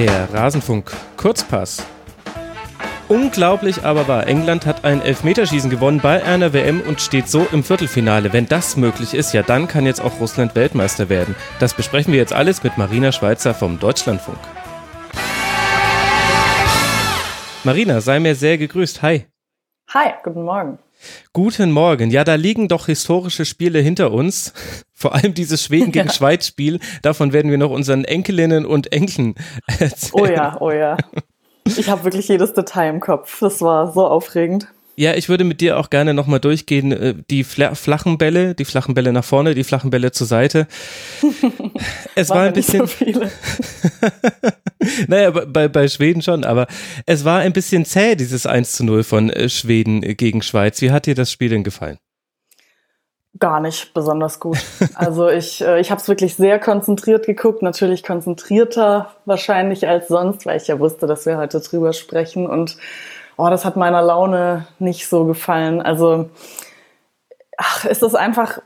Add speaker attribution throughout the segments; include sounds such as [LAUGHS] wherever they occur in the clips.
Speaker 1: Der Rasenfunk Kurzpass. Unglaublich aber wahr. England hat ein Elfmeterschießen gewonnen bei einer WM und steht so im Viertelfinale. Wenn das möglich ist, ja, dann kann jetzt auch Russland Weltmeister werden. Das besprechen wir jetzt alles mit Marina Schweizer vom Deutschlandfunk. Marina, sei mir sehr gegrüßt. Hi.
Speaker 2: Hi, guten Morgen.
Speaker 1: Guten Morgen. Ja, da liegen doch historische Spiele hinter uns. [LAUGHS] Vor allem dieses Schweden gegen ja. Schweiz Spiel. Davon werden wir noch unseren Enkelinnen und Enkeln erzählen.
Speaker 2: Oh ja, oh ja. Ich habe wirklich jedes Detail im Kopf. Das war so aufregend.
Speaker 1: Ja, ich würde mit dir auch gerne nochmal durchgehen. Äh, die flachen Bälle, die flachen Bälle nach vorne, die flachen Bälle zur Seite. [LAUGHS] Es war, war ein bisschen. So [LAUGHS] naja, bei, bei Schweden schon, aber es war ein bisschen zäh, dieses 1 zu 0 von äh, Schweden gegen Schweiz. Wie hat dir das Spiel denn gefallen?
Speaker 2: Gar nicht besonders gut. Also ich, äh, ich habe es wirklich sehr konzentriert geguckt, natürlich konzentrierter wahrscheinlich als sonst, weil ich ja wusste, dass wir heute drüber sprechen und oh, das hat meiner Laune nicht so gefallen. Also, ach, ist es einfach,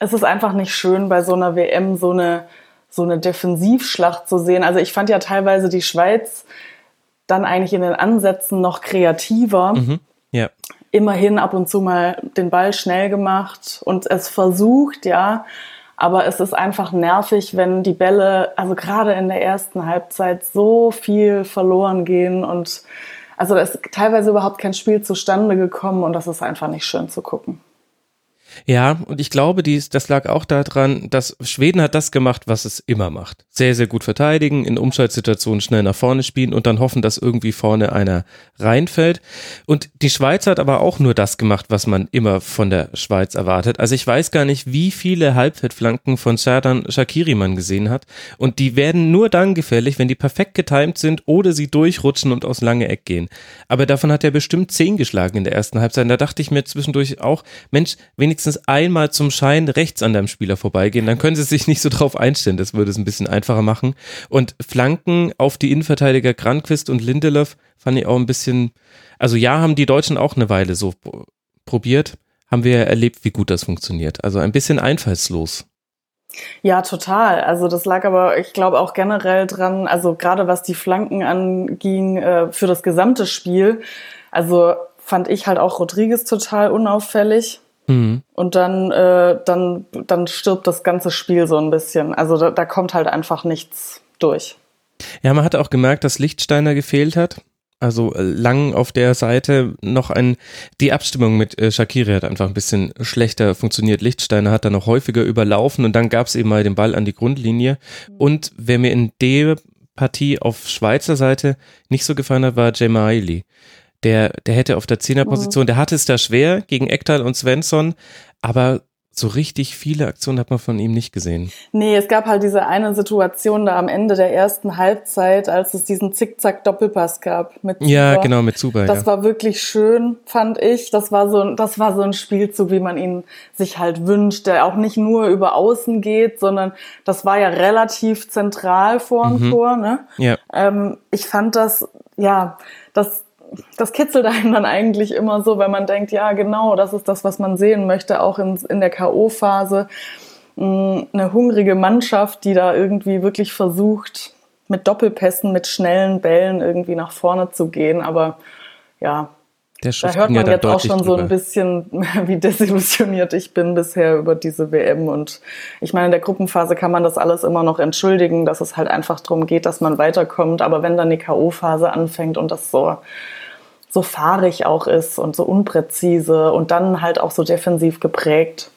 Speaker 2: ist es einfach nicht schön, bei so einer WM so eine, so eine Defensivschlacht zu sehen. Also ich fand ja teilweise die Schweiz dann eigentlich in den Ansätzen noch kreativer. Mhm. Ja. Immerhin ab und zu mal den Ball schnell gemacht und es versucht, ja. Aber es ist einfach nervig, wenn die Bälle, also gerade in der ersten Halbzeit, so viel verloren gehen und also da ist teilweise überhaupt kein Spiel zustande gekommen und das ist einfach nicht schön zu gucken.
Speaker 1: Ja, und ich glaube, dies, das lag auch daran, dass Schweden hat das gemacht, was es immer macht. Sehr, sehr gut verteidigen, in Umschaltsituationen schnell nach vorne spielen und dann hoffen, dass irgendwie vorne einer reinfällt. Und die Schweiz hat aber auch nur das gemacht, was man immer von der Schweiz erwartet. Also ich weiß gar nicht, wie viele Halbfeldflanken von Serdan Shakiri man gesehen hat. Und die werden nur dann gefährlich, wenn die perfekt getimt sind oder sie durchrutschen und aus lange Eck gehen. Aber davon hat er bestimmt zehn geschlagen in der ersten Halbzeit. Da dachte ich mir zwischendurch auch, Mensch, wenigstens wenigstens einmal zum Schein rechts an deinem Spieler vorbeigehen, dann können sie sich nicht so drauf einstellen. Das würde es ein bisschen einfacher machen. Und Flanken auf die Innenverteidiger Granquist und Lindelöf fand ich auch ein bisschen, also ja, haben die Deutschen auch eine Weile so probiert, haben wir erlebt, wie gut das funktioniert. Also ein bisschen einfallslos.
Speaker 2: Ja, total. Also das lag aber, ich glaube, auch generell dran, also gerade was die Flanken anging, äh, für das gesamte Spiel. Also fand ich halt auch Rodriguez total unauffällig. Mhm. Und dann, äh, dann, dann stirbt das ganze Spiel so ein bisschen. Also da, da kommt halt einfach nichts durch.
Speaker 1: Ja, man hat auch gemerkt, dass Lichtsteiner gefehlt hat. Also äh, lang auf der Seite noch ein, die Abstimmung mit äh, Shakiri hat einfach ein bisschen schlechter funktioniert. Lichtsteiner hat da noch häufiger überlaufen und dann gab es eben mal den Ball an die Grundlinie. Und wer mir in der Partie auf Schweizer Seite nicht so gefallen hat, war Jemaili der, der hätte auf der Zehnerposition, mhm. der hatte es da schwer gegen Ektal und Svensson, aber so richtig viele Aktionen hat man von ihm nicht gesehen.
Speaker 2: Nee, es gab halt diese eine Situation da am Ende der ersten Halbzeit, als es diesen Zickzack-Doppelpass gab
Speaker 1: mit Zuba. Ja, genau, mit Zuba.
Speaker 2: Das
Speaker 1: ja.
Speaker 2: war wirklich schön, fand ich. Das war so, das war so ein Spielzug, wie man ihn sich halt wünscht, der auch nicht nur über Außen geht, sondern das war ja relativ zentral vor dem mhm. Tor. Ne? Ja. Ähm, ich fand das, ja, das das kitzelt einen dann eigentlich immer so, wenn man denkt, ja, genau, das ist das, was man sehen möchte, auch in, in der K.O.-Phase. Mm, eine hungrige Mannschaft, die da irgendwie wirklich versucht, mit Doppelpässen, mit schnellen Bällen irgendwie nach vorne zu gehen. Aber ja, da hört man ja jetzt auch schon drüber. so ein bisschen, [LAUGHS] wie desillusioniert ich bin bisher über diese WM. Und ich meine, in der Gruppenphase kann man das alles immer noch entschuldigen, dass es halt einfach darum geht, dass man weiterkommt. Aber wenn dann die K.O.-Phase anfängt und das so, so fahrig auch ist und so unpräzise und dann halt auch so defensiv geprägt,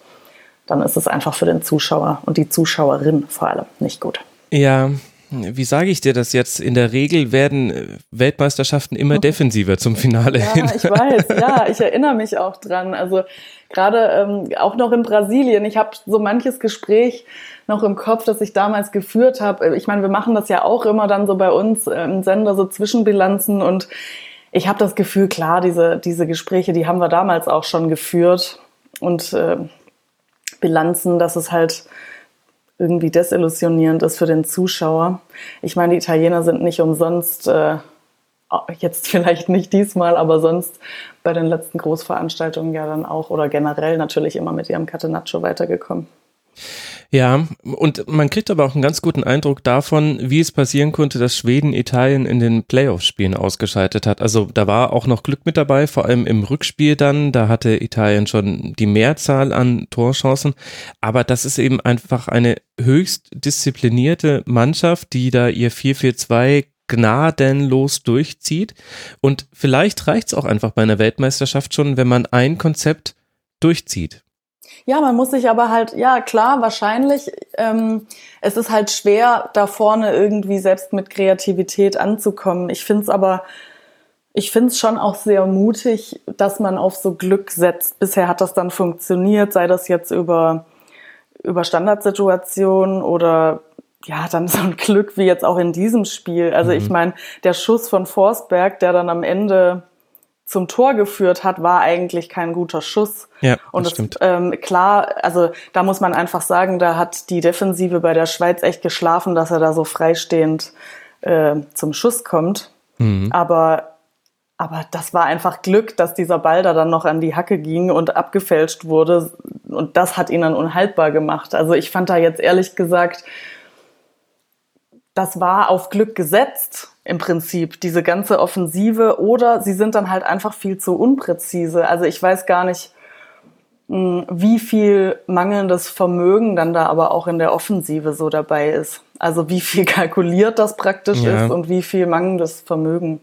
Speaker 2: dann ist es einfach für den Zuschauer und die Zuschauerin vor allem nicht gut.
Speaker 1: Ja, wie sage ich dir das jetzt? In der Regel werden äh, Weltmeisterschaften immer [LAUGHS] defensiver zum Finale
Speaker 2: ja, hin. ich weiß, [LAUGHS] ja, ich erinnere mich auch dran. Also gerade ähm, auch noch in Brasilien, ich habe so manches Gespräch noch im Kopf, das ich damals geführt habe. Ich meine, wir machen das ja auch immer dann so bei uns äh, im Sender, so Zwischenbilanzen und ich habe das Gefühl, klar, diese, diese Gespräche, die haben wir damals auch schon geführt und äh, Bilanzen, dass es halt irgendwie desillusionierend ist für den Zuschauer. Ich meine, die Italiener sind nicht umsonst, äh, jetzt vielleicht nicht diesmal, aber sonst bei den letzten Großveranstaltungen ja dann auch oder generell natürlich immer mit ihrem Catenaccio weitergekommen.
Speaker 1: Ja, und man kriegt aber auch einen ganz guten Eindruck davon, wie es passieren konnte, dass Schweden Italien in den Playoff-Spielen ausgeschaltet hat. Also da war auch noch Glück mit dabei, vor allem im Rückspiel dann. Da hatte Italien schon die Mehrzahl an Torchancen. Aber das ist eben einfach eine höchst disziplinierte Mannschaft, die da ihr 4-4-2 gnadenlos durchzieht. Und vielleicht reicht es auch einfach bei einer Weltmeisterschaft schon, wenn man ein Konzept durchzieht.
Speaker 2: Ja, man muss sich aber halt, ja klar, wahrscheinlich. Ähm, es ist halt schwer, da vorne irgendwie selbst mit Kreativität anzukommen. Ich finde es aber, ich finde es schon auch sehr mutig, dass man auf so Glück setzt. Bisher hat das dann funktioniert, sei das jetzt über, über Standardsituationen oder ja, dann so ein Glück wie jetzt auch in diesem Spiel. Also mhm. ich meine, der Schuss von Forsberg, der dann am Ende zum Tor geführt hat, war eigentlich kein guter Schuss.
Speaker 1: Ja,
Speaker 2: und
Speaker 1: das stimmt.
Speaker 2: ähm, klar, also da muss man einfach sagen, da hat die Defensive bei der Schweiz echt geschlafen, dass er da so freistehend äh, zum Schuss kommt. Mhm. Aber aber das war einfach Glück, dass dieser Ball da dann noch an die Hacke ging und abgefälscht wurde. Und das hat ihn dann unhaltbar gemacht. Also ich fand da jetzt ehrlich gesagt, das war auf Glück gesetzt im Prinzip, diese ganze Offensive, oder sie sind dann halt einfach viel zu unpräzise. Also ich weiß gar nicht, hm, wie viel mangelndes Vermögen dann da aber auch in der Offensive so dabei ist. Also wie viel [LAUGHS] kalkuliert das praktisch ja. ist und wie viel mangelndes Vermögen.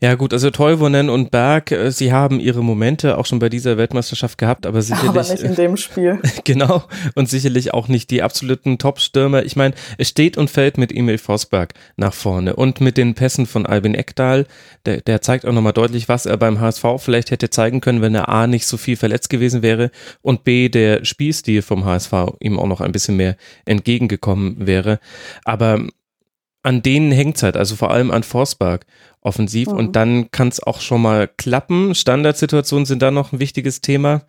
Speaker 1: Ja gut, also Teuvonen und Berg, äh, sie haben ihre Momente auch schon bei dieser Weltmeisterschaft gehabt, aber sicherlich aber
Speaker 2: nicht in dem Spiel. [LAUGHS]
Speaker 1: genau und sicherlich auch nicht die absoluten Top-Stürmer. Ich meine, es steht und fällt mit Emil Vosberg nach vorne und mit den Pässen von Albin Eckdahl. Der, der zeigt auch nochmal deutlich, was er beim HSV vielleicht hätte zeigen können, wenn er A nicht so viel verletzt gewesen wäre und B der Spielstil vom HSV ihm auch noch ein bisschen mehr entgegengekommen wäre. Aber an denen hängt's halt, also vor allem an Forsberg offensiv mhm. und dann kann es auch schon mal klappen. Standardsituationen sind da noch ein wichtiges Thema.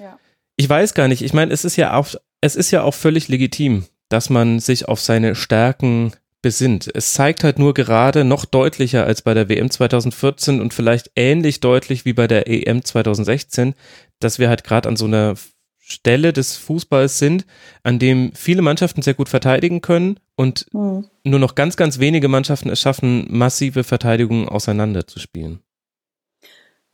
Speaker 1: Ja. Ich weiß gar nicht, ich meine, es ist ja auch, es ist ja auch völlig legitim, dass man sich auf seine Stärken besinnt. Es zeigt halt nur gerade noch deutlicher als bei der WM 2014 und vielleicht ähnlich deutlich wie bei der EM 2016, dass wir halt gerade an so einer Stelle des Fußballs sind, an dem viele Mannschaften sehr gut verteidigen können und mhm. nur noch ganz, ganz wenige Mannschaften es schaffen, massive Verteidigungen auseinanderzuspielen.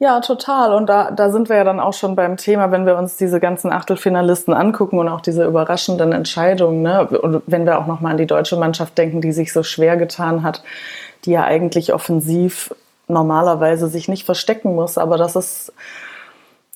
Speaker 2: Ja, total. Und da, da sind wir ja dann auch schon beim Thema, wenn wir uns diese ganzen Achtelfinalisten angucken und auch diese überraschenden Entscheidungen. Ne? Und wenn wir auch nochmal an die deutsche Mannschaft denken, die sich so schwer getan hat, die ja eigentlich offensiv normalerweise sich nicht verstecken muss. Aber das ist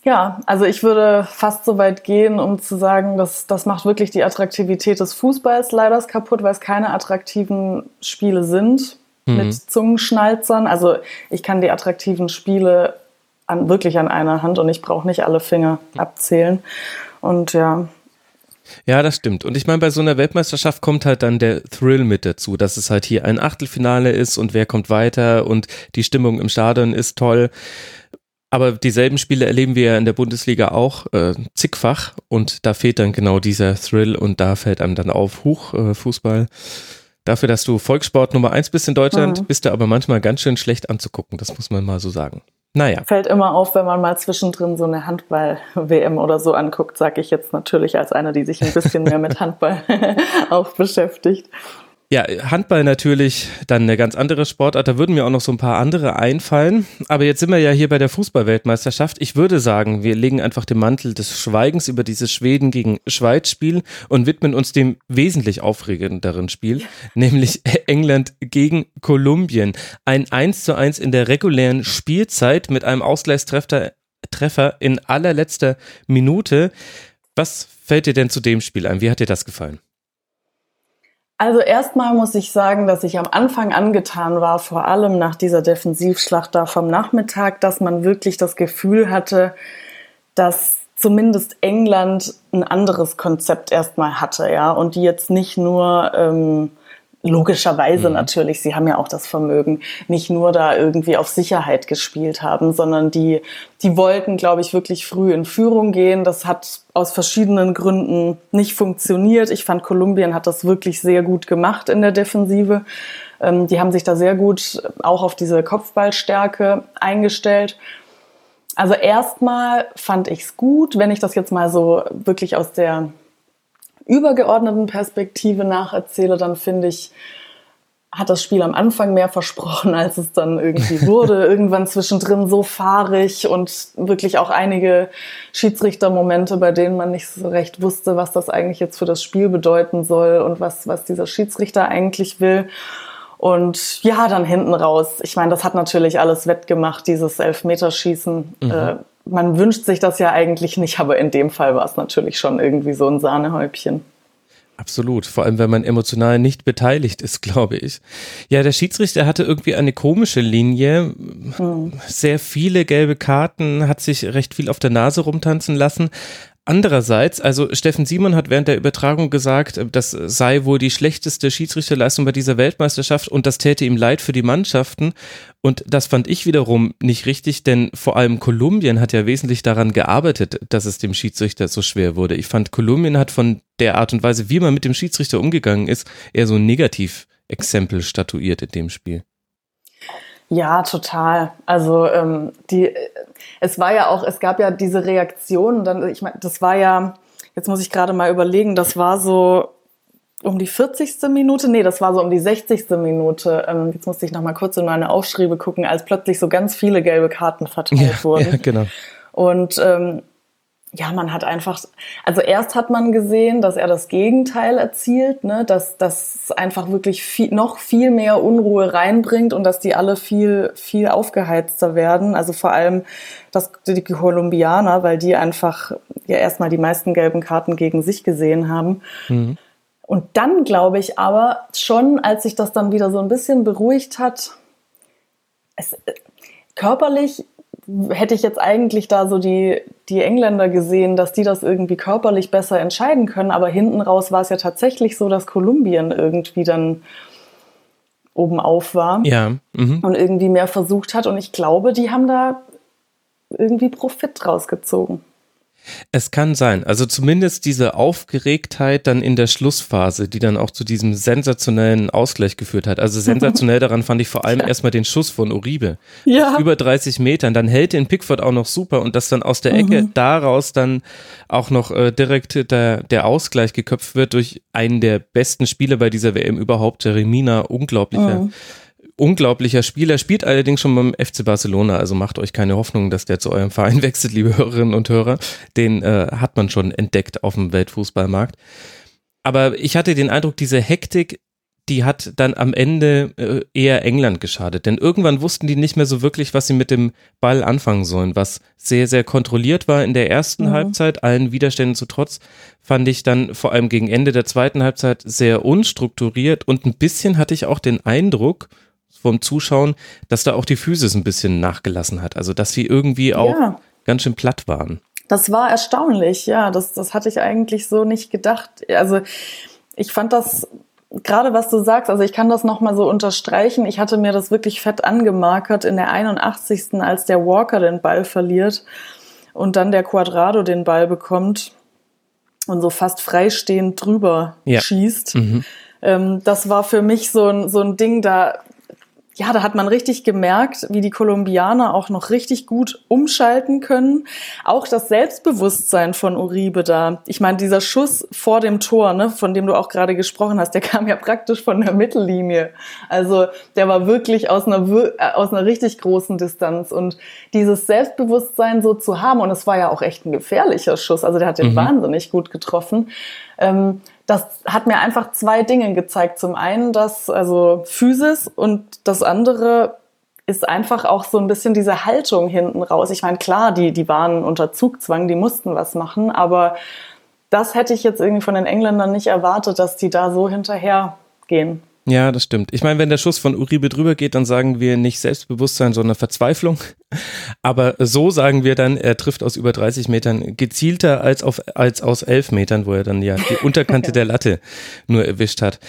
Speaker 2: ja, also ich würde fast so weit gehen, um zu sagen, dass das macht wirklich die Attraktivität des Fußballs leider kaputt, weil es keine attraktiven Spiele sind mhm. mit Zungenschnalzern. Also ich kann die attraktiven Spiele an, wirklich an einer Hand und ich brauche nicht alle Finger abzählen. Und ja,
Speaker 1: ja, das stimmt. Und ich meine, bei so einer Weltmeisterschaft kommt halt dann der Thrill mit dazu, dass es halt hier ein Achtelfinale ist und wer kommt weiter und die Stimmung im Stadion ist toll. Aber dieselben Spiele erleben wir ja in der Bundesliga auch äh, zigfach und da fehlt dann genau dieser Thrill und da fällt einem dann auf, Huch, äh, Fußball. Dafür, dass du Volkssport Nummer eins bist in Deutschland, mhm. bist du aber manchmal ganz schön schlecht anzugucken, das muss man mal so sagen. Naja.
Speaker 2: Fällt immer auf, wenn man mal zwischendrin so eine Handball-WM oder so anguckt, sage ich jetzt natürlich als eine, die sich ein bisschen mehr mit [LAUGHS] Handball [LAUGHS] auch beschäftigt.
Speaker 1: Ja, Handball natürlich dann eine ganz andere Sportart. Da würden mir auch noch so ein paar andere einfallen. Aber jetzt sind wir ja hier bei der Fußballweltmeisterschaft. Ich würde sagen, wir legen einfach den Mantel des Schweigens über dieses Schweden gegen Schweiz-Spiel und widmen uns dem wesentlich aufregenderen Spiel, ja. [LAUGHS] nämlich England gegen Kolumbien. Ein 1 zu 1 in der regulären Spielzeit mit einem Ausgleichstreffer Treffer in allerletzter Minute. Was fällt dir denn zu dem Spiel ein? Wie hat dir das gefallen?
Speaker 2: Also erstmal muss ich sagen, dass ich am Anfang angetan war, vor allem nach dieser Defensivschlacht da vom Nachmittag, dass man wirklich das Gefühl hatte, dass zumindest England ein anderes Konzept erstmal hatte, ja, und die jetzt nicht nur ähm, logischerweise mhm. natürlich, sie haben ja auch das Vermögen, nicht nur da irgendwie auf Sicherheit gespielt haben, sondern die, die wollten, glaube ich, wirklich früh in Führung gehen. Das hat aus verschiedenen Gründen nicht funktioniert. Ich fand, Kolumbien hat das wirklich sehr gut gemacht in der Defensive. Ähm, die haben sich da sehr gut auch auf diese Kopfballstärke eingestellt. Also erstmal fand ich es gut, wenn ich das jetzt mal so wirklich aus der übergeordneten Perspektive nacherzähle, dann finde ich, hat das Spiel am Anfang mehr versprochen, [LAUGHS] als es dann irgendwie [LAUGHS] wurde. Irgendwann zwischendrin so fahrig und wirklich auch einige Schiedsrichtermomente, bei denen man nicht so recht wusste, was das eigentlich jetzt für das Spiel bedeuten soll und was, was dieser Schiedsrichter eigentlich will. Und ja, dann hinten raus. Ich meine, das hat natürlich alles wettgemacht, dieses Elfmeterschießen. Mhm. Äh, man wünscht sich das ja eigentlich nicht, aber in dem Fall war es natürlich schon irgendwie so ein Sahnehäubchen.
Speaker 1: Absolut, vor allem wenn man emotional nicht beteiligt ist, [LAUGHS] glaube ich. Ja, der Schiedsrichter hatte irgendwie eine komische Linie, hm. sehr viele gelbe Karten, hat sich recht viel auf der Nase rumtanzen lassen. Andererseits, also Steffen Simon hat während der Übertragung gesagt, das sei wohl die schlechteste Schiedsrichterleistung bei dieser Weltmeisterschaft und das täte ihm leid für die Mannschaften. Und das fand ich wiederum nicht richtig, denn vor allem Kolumbien hat ja wesentlich daran gearbeitet, dass es dem Schiedsrichter so schwer wurde. Ich fand, Kolumbien hat von der Art und Weise, wie man mit dem Schiedsrichter umgegangen ist, eher so ein Negativexempel statuiert in dem Spiel.
Speaker 2: Ja, total. Also ähm, die, es war ja auch, es gab ja diese Reaktion. Dann, ich meine, das war ja, jetzt muss ich gerade mal überlegen, das war so um die 40. Minute, nee, das war so um die 60. Minute. Ähm, jetzt musste ich noch mal kurz in meine Aufschriebe gucken, als plötzlich so ganz viele gelbe Karten verteilt ja, [LAUGHS] wurden. Ja,
Speaker 1: genau.
Speaker 2: Und ähm, ja, man hat einfach, also erst hat man gesehen, dass er das Gegenteil erzielt, ne, dass das einfach wirklich viel, noch viel mehr Unruhe reinbringt und dass die alle viel, viel aufgeheizter werden. Also vor allem das, die Kolumbianer, weil die einfach ja erstmal die meisten gelben Karten gegen sich gesehen haben. Mhm. Und dann glaube ich aber schon, als sich das dann wieder so ein bisschen beruhigt hat, es, körperlich hätte ich jetzt eigentlich da so die, die Engländer gesehen, dass die das irgendwie körperlich besser entscheiden können. Aber hinten raus war es ja tatsächlich so, dass Kolumbien irgendwie dann oben auf war
Speaker 1: ja. Mhm.
Speaker 2: und irgendwie mehr versucht hat. Und ich glaube, die haben da irgendwie Profit rausgezogen.
Speaker 1: Es kann sein. Also zumindest diese Aufgeregtheit dann in der Schlussphase, die dann auch zu diesem sensationellen Ausgleich geführt hat. Also sensationell [LAUGHS] daran fand ich vor allem erstmal den Schuss von Uribe.
Speaker 2: Ja.
Speaker 1: Über 30 Metern. Dann hält den Pickford auch noch super und dass dann aus der Ecke mhm. daraus dann auch noch äh, direkt der, der Ausgleich geköpft wird durch einen der besten Spieler bei dieser WM überhaupt, Jeremina. Unglaublicher. Mhm unglaublicher Spieler, spielt allerdings schon beim FC Barcelona, also macht euch keine Hoffnung, dass der zu eurem Verein [LAUGHS] wechselt, liebe Hörerinnen und Hörer. Den äh, hat man schon entdeckt auf dem Weltfußballmarkt. Aber ich hatte den Eindruck, diese Hektik, die hat dann am Ende äh, eher England geschadet. Denn irgendwann wussten die nicht mehr so wirklich, was sie mit dem Ball anfangen sollen. Was sehr, sehr kontrolliert war in der ersten mhm. Halbzeit, allen Widerständen zu trotz, fand ich dann vor allem gegen Ende der zweiten Halbzeit sehr unstrukturiert und ein bisschen hatte ich auch den Eindruck, vom Zuschauen, dass da auch die Physis ein bisschen nachgelassen hat. Also dass sie irgendwie auch ja. ganz schön platt waren.
Speaker 2: Das war erstaunlich, ja. Das, das hatte ich eigentlich so nicht gedacht. Also ich fand das gerade was du sagst, also ich kann das nochmal so unterstreichen. Ich hatte mir das wirklich fett angemarkert in der 81. als der Walker den Ball verliert und dann der Quadrado den Ball bekommt und so fast freistehend drüber ja. schießt. Mhm. Ähm, das war für mich so ein, so ein Ding, da ja, da hat man richtig gemerkt, wie die Kolumbianer auch noch richtig gut umschalten können. Auch das Selbstbewusstsein von Uribe da. Ich meine, dieser Schuss vor dem Tor, ne, von dem du auch gerade gesprochen hast, der [LAUGHS] kam ja praktisch von der Mittellinie. Also der war wirklich aus einer, äh, aus einer richtig großen Distanz. Und dieses Selbstbewusstsein so zu haben, und es war ja auch echt ein gefährlicher Schuss, also der hat den mhm. wahnsinnig gut getroffen. Ähm, das hat mir einfach zwei Dinge gezeigt. Zum einen das, also Physis und das andere ist einfach auch so ein bisschen diese Haltung hinten raus. Ich meine, klar, die, die waren unter Zugzwang, die mussten was machen, aber das hätte ich jetzt irgendwie von den Engländern nicht erwartet, dass die da so hinterher gehen.
Speaker 1: Ja, das stimmt. Ich meine, wenn der Schuss von Uribe drüber geht, dann sagen wir nicht Selbstbewusstsein, sondern Verzweiflung. [LAUGHS] Aber so sagen wir dann, er trifft aus über 30 Metern gezielter als, auf, als aus 11 Metern, wo er dann ja die Unterkante der Latte [LAUGHS] nur erwischt hat.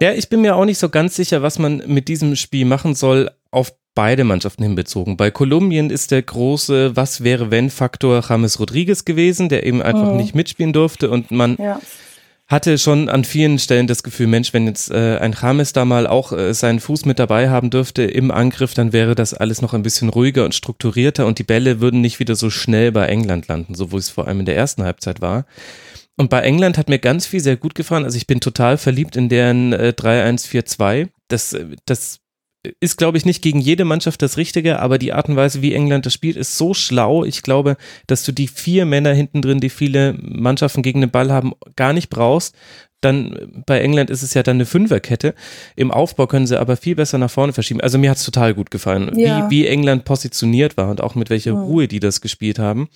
Speaker 1: Ja, ich bin mir auch nicht so ganz sicher, was man mit diesem Spiel machen soll, auf beide Mannschaften hinbezogen. Bei Kolumbien ist der große Was wäre wenn Faktor James Rodriguez gewesen, der eben einfach mhm. nicht mitspielen durfte und man ja hatte schon an vielen Stellen das Gefühl, Mensch, wenn jetzt äh, ein James da mal auch äh, seinen Fuß mit dabei haben dürfte im Angriff, dann wäre das alles noch ein bisschen ruhiger und strukturierter und die Bälle würden nicht wieder so schnell bei England landen, so wie es vor allem in der ersten Halbzeit war. Und bei England hat mir ganz viel sehr gut gefallen. Also ich bin total verliebt in deren äh, 3-1-4-2. Das, äh, das ist, glaube ich, nicht gegen jede Mannschaft das Richtige, aber die Art und Weise, wie England das spielt, ist so schlau. Ich glaube, dass du die vier Männer hinten drin, die viele Mannschaften gegen den Ball haben, gar nicht brauchst. Dann bei England ist es ja dann eine Fünferkette. Im Aufbau können sie aber viel besser nach vorne verschieben. Also mir hat es total gut gefallen, ja. wie, wie England positioniert war und auch mit welcher mhm. Ruhe die das gespielt haben.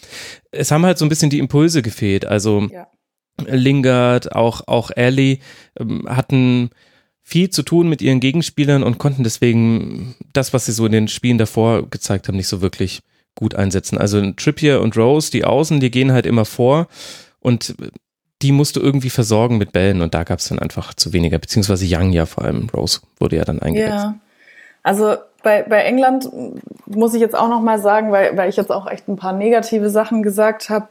Speaker 1: Es haben halt so ein bisschen die Impulse gefehlt. Also ja. Lingard, auch, auch Alley ähm, hatten viel zu tun mit ihren Gegenspielern und konnten deswegen das, was sie so in den Spielen davor gezeigt haben, nicht so wirklich gut einsetzen. Also Trippier und Rose, die Außen, die gehen halt immer vor und die musst du irgendwie versorgen mit Bällen und da gab es dann einfach zu weniger, beziehungsweise Young ja vor allem, Rose wurde ja dann eingewechselt. Ja,
Speaker 2: also bei, bei England muss ich jetzt auch nochmal sagen, weil, weil ich jetzt auch echt ein paar negative Sachen gesagt habe,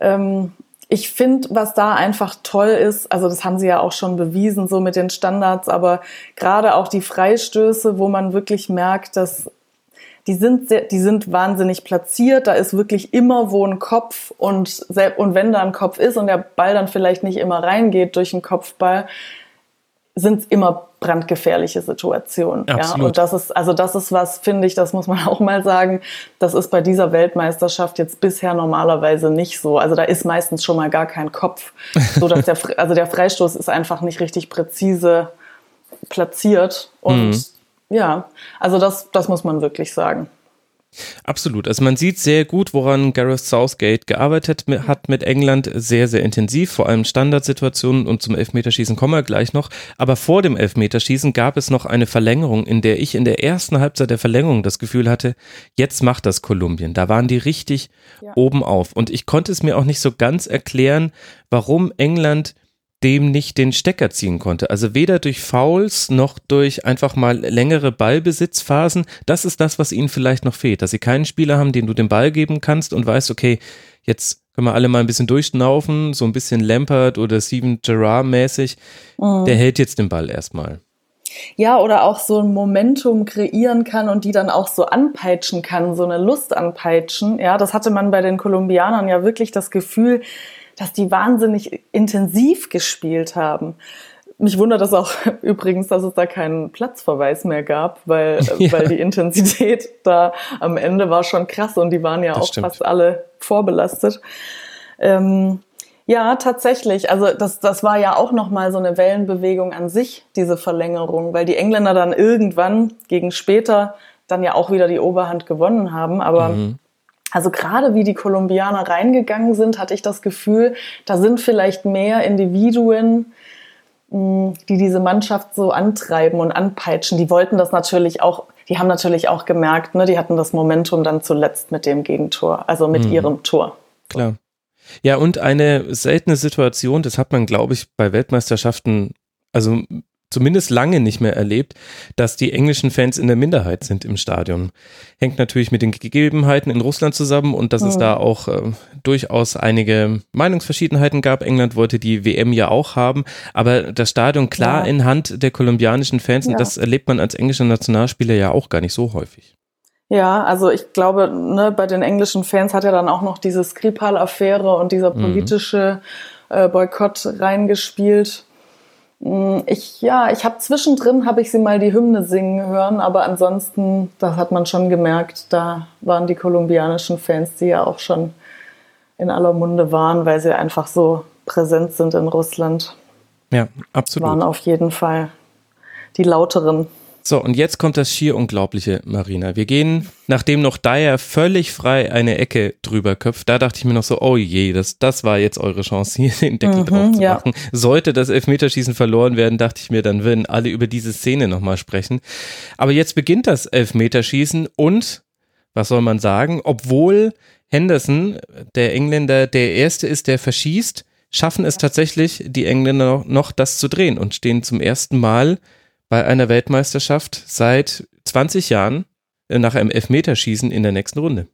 Speaker 2: ähm, ich finde, was da einfach toll ist, also das haben sie ja auch schon bewiesen, so mit den Standards, aber gerade auch die Freistöße, wo man wirklich merkt, dass die sind sehr, die sind wahnsinnig platziert, da ist wirklich immer wo ein Kopf und, und wenn da ein Kopf ist und der Ball dann vielleicht nicht immer reingeht durch einen Kopfball, sind es immer brandgefährliche Situationen. Absolut. Ja, und das ist, also das ist was, finde ich, das muss man [LAUGHS] auch mal sagen, das ist bei dieser Weltmeisterschaft jetzt bisher normalerweise nicht so. Also da ist meistens schon mal gar kein Kopf. [LAUGHS] So dass der, also der Freistoß ist einfach nicht richtig präzise platziert. Und mhm. ja, also das, das muss man wirklich sagen.
Speaker 1: Absolut. Also man sieht sehr gut, woran Gareth Southgate gearbeitet hat mit England. Sehr, sehr intensiv, vor allem Standardsituationen und zum Elfmeterschießen kommen wir gleich noch. Aber vor dem Elfmeterschießen gab es noch eine Verlängerung, in der ich in der ersten Halbzeit der Verlängerung das Gefühl hatte, jetzt macht das Kolumbien. Da waren die richtig ja. oben auf. Und ich konnte es mir auch nicht so ganz erklären, warum England dem nicht den Stecker ziehen konnte. Also weder durch Fouls noch durch einfach mal längere Ballbesitzphasen. Das ist das, was ihnen vielleicht noch fehlt, dass sie keinen Spieler haben, den du den Ball geben kannst und weißt, okay, jetzt können wir alle mal ein bisschen durchschnaufen, so ein bisschen Lampert oder Steven Gerrard mäßig. Mhm. Der hält jetzt den Ball erstmal.
Speaker 2: Ja, oder auch so ein Momentum kreieren kann und die dann auch so anpeitschen kann, so eine Lust anpeitschen. Ja, das hatte man bei den Kolumbianern ja wirklich das Gefühl, dass die wahnsinnig intensiv gespielt haben. Mich wundert das auch [LAUGHS] übrigens, dass es da keinen Platzverweis mehr gab, weil, [LAUGHS] ja. weil die Intensität da am Ende war schon krass und die waren ja das auch stimmt. fast alle vorbelastet. Ähm, ja, tatsächlich. Also das, das war ja auch nochmal so eine Wellenbewegung an sich, diese Verlängerung, weil die Engländer dann irgendwann gegen später dann ja auch wieder die Oberhand gewonnen haben. Aber mhm. Also gerade wie die Kolumbianer reingegangen sind, hatte ich das Gefühl, da sind vielleicht mehr Individuen, hm, die diese Mannschaft so antreiben und anpeitschen. Die wollten das natürlich auch, die haben natürlich auch gemerkt, ne, die hatten das Momentum dann zuletzt mit dem Gegentor, also mit mhm. ihrem Tor.
Speaker 1: Klar. Ja, und eine seltene Situation, das hat man, glaube ich, bei Weltmeisterschaften, also zumindest lange nicht mehr erlebt, dass die englischen Fans in der Minderheit sind im Stadion. Hängt natürlich mit den Gegebenheiten in Russland zusammen und dass oh. es da auch äh, durchaus einige Meinungsverschiedenheiten gab. England wollte die WM ja auch haben, aber das Stadion klar ja. in Hand der kolumbianischen Fans ja. und das erlebt man als englischer Nationalspieler ja auch gar nicht so häufig.
Speaker 2: Ja, also ich glaube, ne, bei den englischen Fans hat ja dann auch noch diese Skripal-Affäre und dieser mhm. politische mhm. äh, Boykott reingespielt. Mm, ich, ja, ich habe zwischendrin, habe ich sie mal die Hymne singen hören, aber ansonsten, da hat man schon gemerkt, da waren die kolumbianischen Fans, die ja auch schon in aller Munde waren, weil sie einfach so präsent sind in Russland.
Speaker 1: Ja, absolut.
Speaker 2: Waren auf jeden Fall die lauteren.
Speaker 1: So, und jetzt kommt das schier Unglaubliche, Marina. Wir gehen, nachdem noch Dyer völlig frei eine Ecke drüber köpft, da dachte ich mir noch so, oh je, das, das war jetzt eure Chance, hier den Deckel mhm, drauf zu ja. machen. Sollte das Elfmeterschießen verloren werden, dachte ich mir, dann würden alle über diese Szene nochmal sprechen. Aber jetzt beginnt das Elfmeterschießen und, was soll man sagen, obwohl Henderson, der Engländer, der Erste ist, der verschießt, schaffen es tatsächlich die Engländer noch, das zu drehen und stehen zum ersten Mal bei einer Weltmeisterschaft seit 20 Jahren äh, nach einem Elfmeterschießen in der nächsten Runde.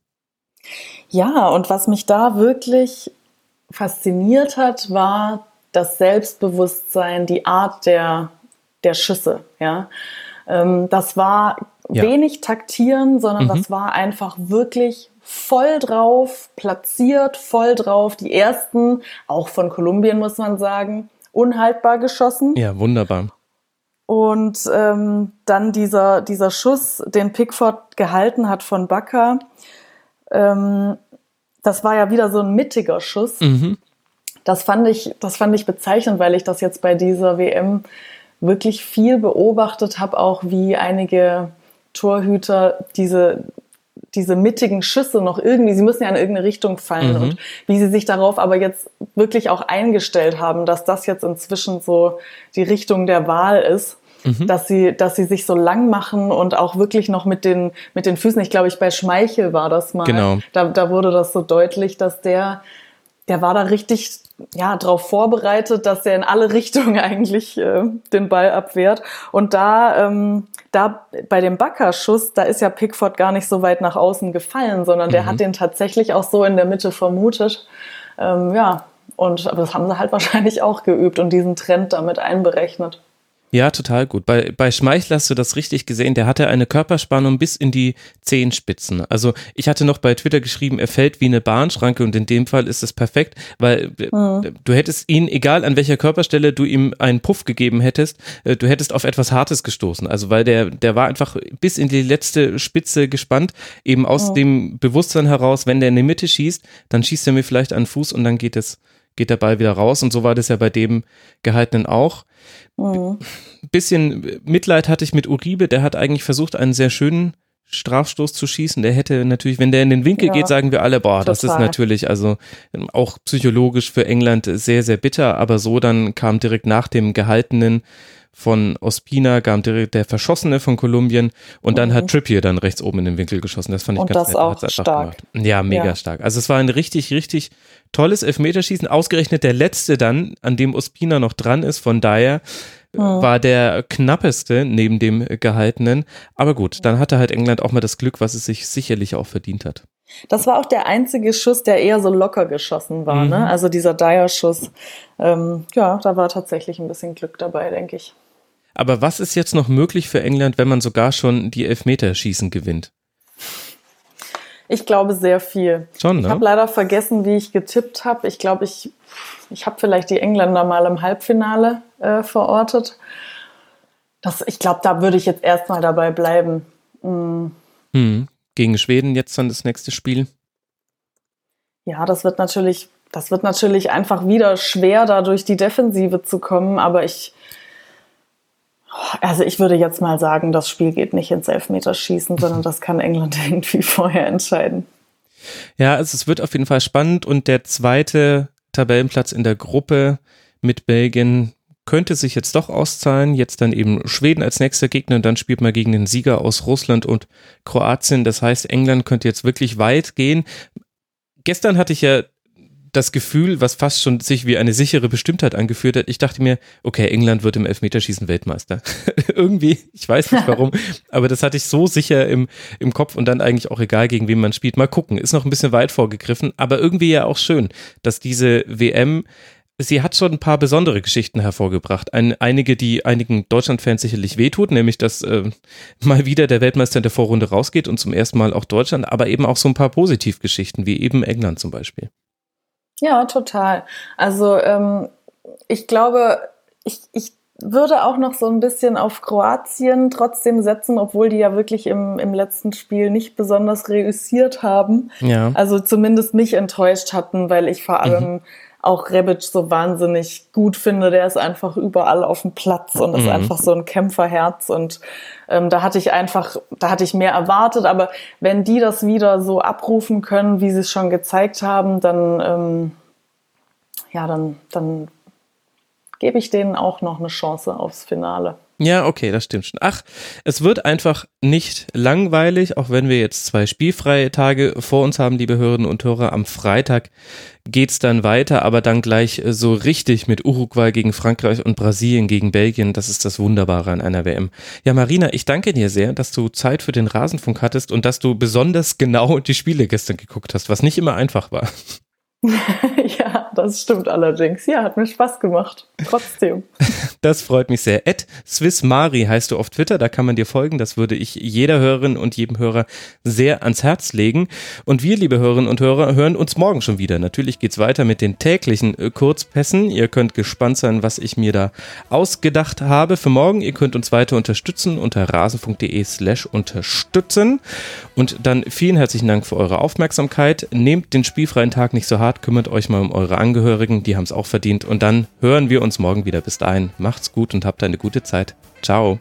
Speaker 2: Ja, und was mich da wirklich fasziniert hat, war das Selbstbewusstsein, die Art der, der Schüsse, ja. Ähm, das war ja. wenig taktieren, sondern mhm. das war einfach wirklich voll drauf, platziert, voll drauf. Die ersten, auch von Kolumbien muss man sagen, unhaltbar geschossen.
Speaker 1: Ja, wunderbar.
Speaker 2: Und ähm, dann dieser, dieser Schuss, den Pickford gehalten hat von Bakker, ähm, das war ja wieder so ein mittiger Schuss. Mhm. Das fand ich, das fand ich bezeichnend, weil ich das jetzt bei dieser WM wirklich viel beobachtet habe, auch wie einige Torhüter diese diese mittigen Schüsse noch irgendwie, sie müssen ja in irgendeine Richtung fallen mhm. und wie sie sich darauf aber jetzt wirklich auch eingestellt haben, dass das jetzt inzwischen so die Richtung der Wahl ist. Mhm. dass sie, dass sie sich so lang machen und auch wirklich noch mit den, mit den Füßen. Ich glaube, ich bei Schmeichel war das mal.
Speaker 1: Genau.
Speaker 2: Da, da wurde das so deutlich, dass der, der war da richtig ja, darauf vorbereitet, dass er in alle [LAUGHS] Richtungen eigentlich äh, den Ball abwehrt. Und da, ähm, da bei dem Backerschuss, da ist ja Pickford gar nicht so weit nach außen gefallen, sondern der mhm. hat den tatsächlich auch so in der Mitte vermutet. Ähm, ja, und aber das haben sie halt [LAUGHS] wahrscheinlich auch geübt und diesen Trend damit einberechnet.
Speaker 1: Ja, total gut. Bei, bei Schmeichel hast du das richtig gesehen. Der hatte eine Körperspannung bis in die Zehenspitzen. Also ich hatte noch bei Twitter geschrieben, er fällt wie eine Bahnschranke und in dem Fall ist es perfekt, weil mhm. du hättest ihn, egal an welcher Körperstelle du ihm einen Puff gegeben hättest, äh, du hättest auf etwas Hartes gestoßen. Also weil der, der war einfach bis in die letzte Spitze gespannt, eben aus mhm. dem Bewusstsein heraus, wenn der in die Mitte schießt, dann schießt er mir vielleicht an den Fuß und dann geht es geht der Ball wieder raus und so war das ja bei dem Gehaltenen auch. Mhm. Bisschen Mitleid hatte ich mit Uribe, der hat eigentlich versucht, einen sehr schönen Strafstoß zu schießen. Der hätte natürlich, wenn der in den Winkel ja, geht, sagen wir alle, boah, total. das ist natürlich also auch psychologisch für England sehr, sehr bitter, aber so dann kam direkt nach dem Gehaltenen von Ospina, kam direkt der Verschossene von Kolumbien und dann mhm. hat Trippier dann rechts oben in den Winkel geschossen. Das fand ich
Speaker 2: und
Speaker 1: ganz
Speaker 2: das nett. Auch stark.
Speaker 1: Gemacht. Ja, mega ja. stark. Also es war ein richtig, richtig tolles Elfmeterschießen. Ausgerechnet der letzte dann, an dem Ospina noch dran ist, von daher war der knappeste neben dem gehaltenen. Aber gut, dann hatte halt England auch mal das Glück, was es sich sicherlich auch verdient hat.
Speaker 2: Das war auch der einzige Schuss, der eher so locker geschossen war. Ne? Mhm. Ne? Also dieser Dyer-Schuss. Ähm, ja, da war tatsächlich ein bisschen Glück dabei, denke ich.
Speaker 1: Aber was ist jetzt noch möglich für England, wenn man sogar schon die Elfmeterschießen gewinnt?
Speaker 2: Ich glaube sehr viel.
Speaker 1: Schon, ne?
Speaker 2: Ich habe leider vergessen, wie ich getippt habe. Ich glaube, ich, ich habe vielleicht die Engländer mal im Halbfinale äh, verortet. Das, ich glaube, da würde ich jetzt erstmal dabei bleiben.
Speaker 1: Mhm. Hm. Gegen Schweden jetzt dann das nächste Spiel.
Speaker 2: Ja, das wird natürlich, das wird natürlich einfach wieder schwer, da durch die Defensive zu kommen. Aber ich, also ich würde jetzt mal sagen, das Spiel geht nicht ins Elfmeterschießen, sondern das kann England [LAUGHS] irgendwie vorher entscheiden.
Speaker 1: Ja, also es wird auf jeden Fall spannend und der zweite Tabellenplatz in der Gruppe mit Belgien könnte sich jetzt doch auszahlen. Jetzt dann eben Schweden als nächster Gegner und dann spielt man gegen den Sieger aus Russland und Kroatien. Das heißt, England könnte jetzt wirklich weit gehen. Gestern hatte ich ja das Gefühl, was fast schon sich wie eine sichere Bestimmtheit angeführt hat. Ich dachte mir, okay, England wird im Elfmeterschießen Weltmeister. [LAUGHS] Irgendwie, ich weiß nicht warum, [LAUGHS] aber das hatte ich so sicher im, im Kopf und dann eigentlich auch egal, gegen wen man spielt. Mal gucken, ist noch ein bisschen weit vorgegriffen, aber irgendwie ja auch schön, dass diese WM sie hat schon ein paar besondere Geschichten hervorgebracht. Ein, einige, die einigen Deutschland-Fans sicherlich wehtut, nämlich dass äh, mal wieder der Weltmeister in der Vorrunde rausgeht und zum ersten Mal auch Deutschland, aber eben auch so ein paar Positivgeschichten, wie eben England zum Beispiel.
Speaker 2: Ja, total. Also ähm, ich glaube, ich, ich würde auch noch so ein bisschen auf Kroatien trotzdem setzen, obwohl die ja wirklich im, im letzten Spiel nicht besonders reüssiert haben.
Speaker 1: Ja.
Speaker 2: Also zumindest mich enttäuscht hatten, weil ich vor allem mhm. Auch Rebic so wahnsinnig gut finde. Der ist einfach überall auf dem Platz und ist mhm. einfach so ein Kämpferherz. Und ähm, da hatte ich einfach, da hatte ich mehr erwartet. Aber wenn die das wieder so abrufen können, wie sie es schon gezeigt haben, dann, ähm, ja, dann, dann gebe ich denen auch noch eine Chance aufs Finale.
Speaker 1: Ja, okay, das stimmt schon. Ach, es wird einfach nicht langweilig, auch wenn wir jetzt zwei spielfreie Tage vor uns haben, liebe Hörerinnen und Hörer. Am Freitag geht's dann weiter, aber dann gleich so richtig mit Uruguay gegen Frankreich und Brasilien gegen Belgien. Das ist das Wunderbare an einer WM. Ja, Marina, ich danke dir sehr, dass du Zeit für den Rasenfunk hattest und dass du besonders genau die Spiele gestern geguckt hast, was nicht immer einfach war. [LAUGHS]
Speaker 2: ja, das stimmt allerdings. Ja, hat mir Spaß gemacht. Trotzdem. [LAUGHS]
Speaker 1: Das freut mich sehr. Ed Swiss Mari heißt du auf Twitter, da kann man dir folgen. Das würde ich jeder Hörerin und jedem Hörer sehr ans Herz legen. Und wir, liebe Hörerinnen und Hörer, hören uns morgen schon wieder. Natürlich geht's weiter mit den täglichen äh, Kurzpässen. Ihr könnt gespannt sein, was ich mir da ausgedacht habe für morgen. Ihr könnt uns weiter unterstützen unter rasen.de slash unterstützen. Und dann vielen herzlichen Dank für eure Aufmerksamkeit. Nehmt den spielfreien Tag nicht so hart, kümmert euch mal um eure Angehörigen, die haben es auch verdient. Und dann hören wir uns morgen wieder. Bis dahin, macht's gut und habt eine gute Zeit. Ciao.